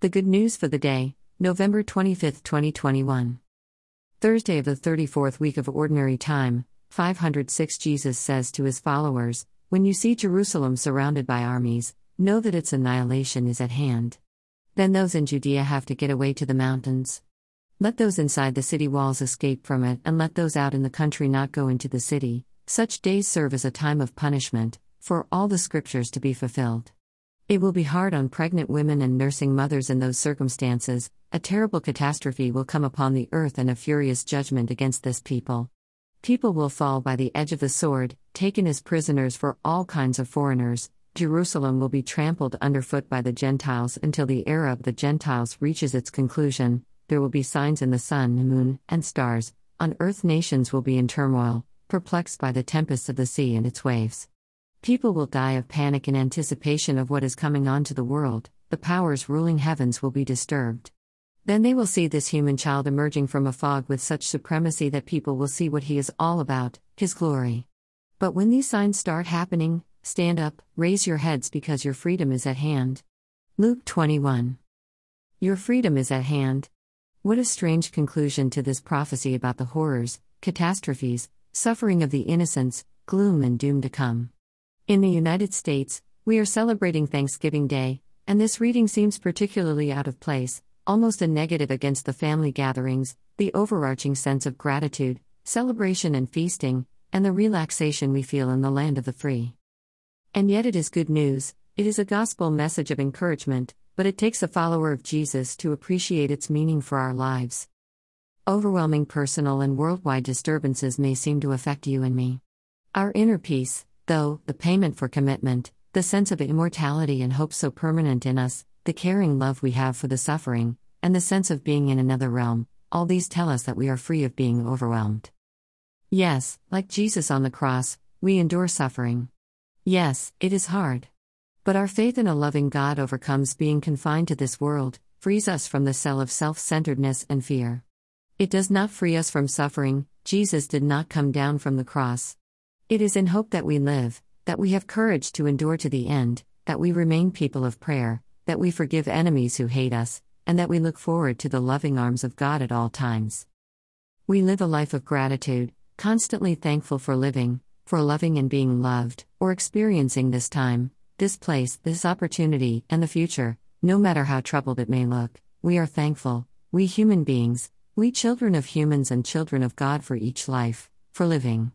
The good news for the day, November 25, 2021. Thursday of the 34th week of Ordinary Time, 506 Jesus says to his followers, When you see Jerusalem surrounded by armies, know that its annihilation is at hand. Then those in Judea have to get away to the mountains. Let those inside the city walls escape from it, and let those out in the country not go into the city. Such days serve as a time of punishment, for all the scriptures to be fulfilled. It will be hard on pregnant women and nursing mothers in those circumstances. A terrible catastrophe will come upon the earth and a furious judgment against this people. People will fall by the edge of the sword, taken as prisoners for all kinds of foreigners. Jerusalem will be trampled underfoot by the Gentiles until the era of the Gentiles reaches its conclusion, there will be signs in the sun, moon, and stars. On earth, nations will be in turmoil, perplexed by the tempests of the sea and its waves. People will die of panic in anticipation of what is coming onto the world, the powers ruling heavens will be disturbed. Then they will see this human child emerging from a fog with such supremacy that people will see what he is all about, his glory. But when these signs start happening, stand up, raise your heads because your freedom is at hand. Luke 21. Your freedom is at hand. What a strange conclusion to this prophecy about the horrors, catastrophes, suffering of the innocents, gloom and doom to come. In the United States, we are celebrating Thanksgiving Day, and this reading seems particularly out of place, almost a negative against the family gatherings, the overarching sense of gratitude, celebration, and feasting, and the relaxation we feel in the land of the free. And yet, it is good news, it is a gospel message of encouragement, but it takes a follower of Jesus to appreciate its meaning for our lives. Overwhelming personal and worldwide disturbances may seem to affect you and me. Our inner peace, though, the payment for commitment, the sense of immortality and hope so permanent in us, the caring love we have for the suffering, and the sense of being in another realm, all these tell us that we are free of being overwhelmed. Yes, like Jesus on the cross, we endure suffering. Yes, it is hard. But our faith in a loving God overcomes being confined to this world, frees us from the cell of self centeredness and fear. It does not free us from suffering, Jesus did not come down from the cross. It is in hope that we live, that we have courage to endure to the end, that we remain people of prayer, that we forgive enemies who hate us, and that we look forward to the loving arms of God at all times. We live a life of gratitude, constantly thankful for living, for loving and being loved, or experiencing this time, this place, this opportunity, and the future, no matter how troubled it may look, we are thankful, we human beings, we children of humans and children of God for each life, for living.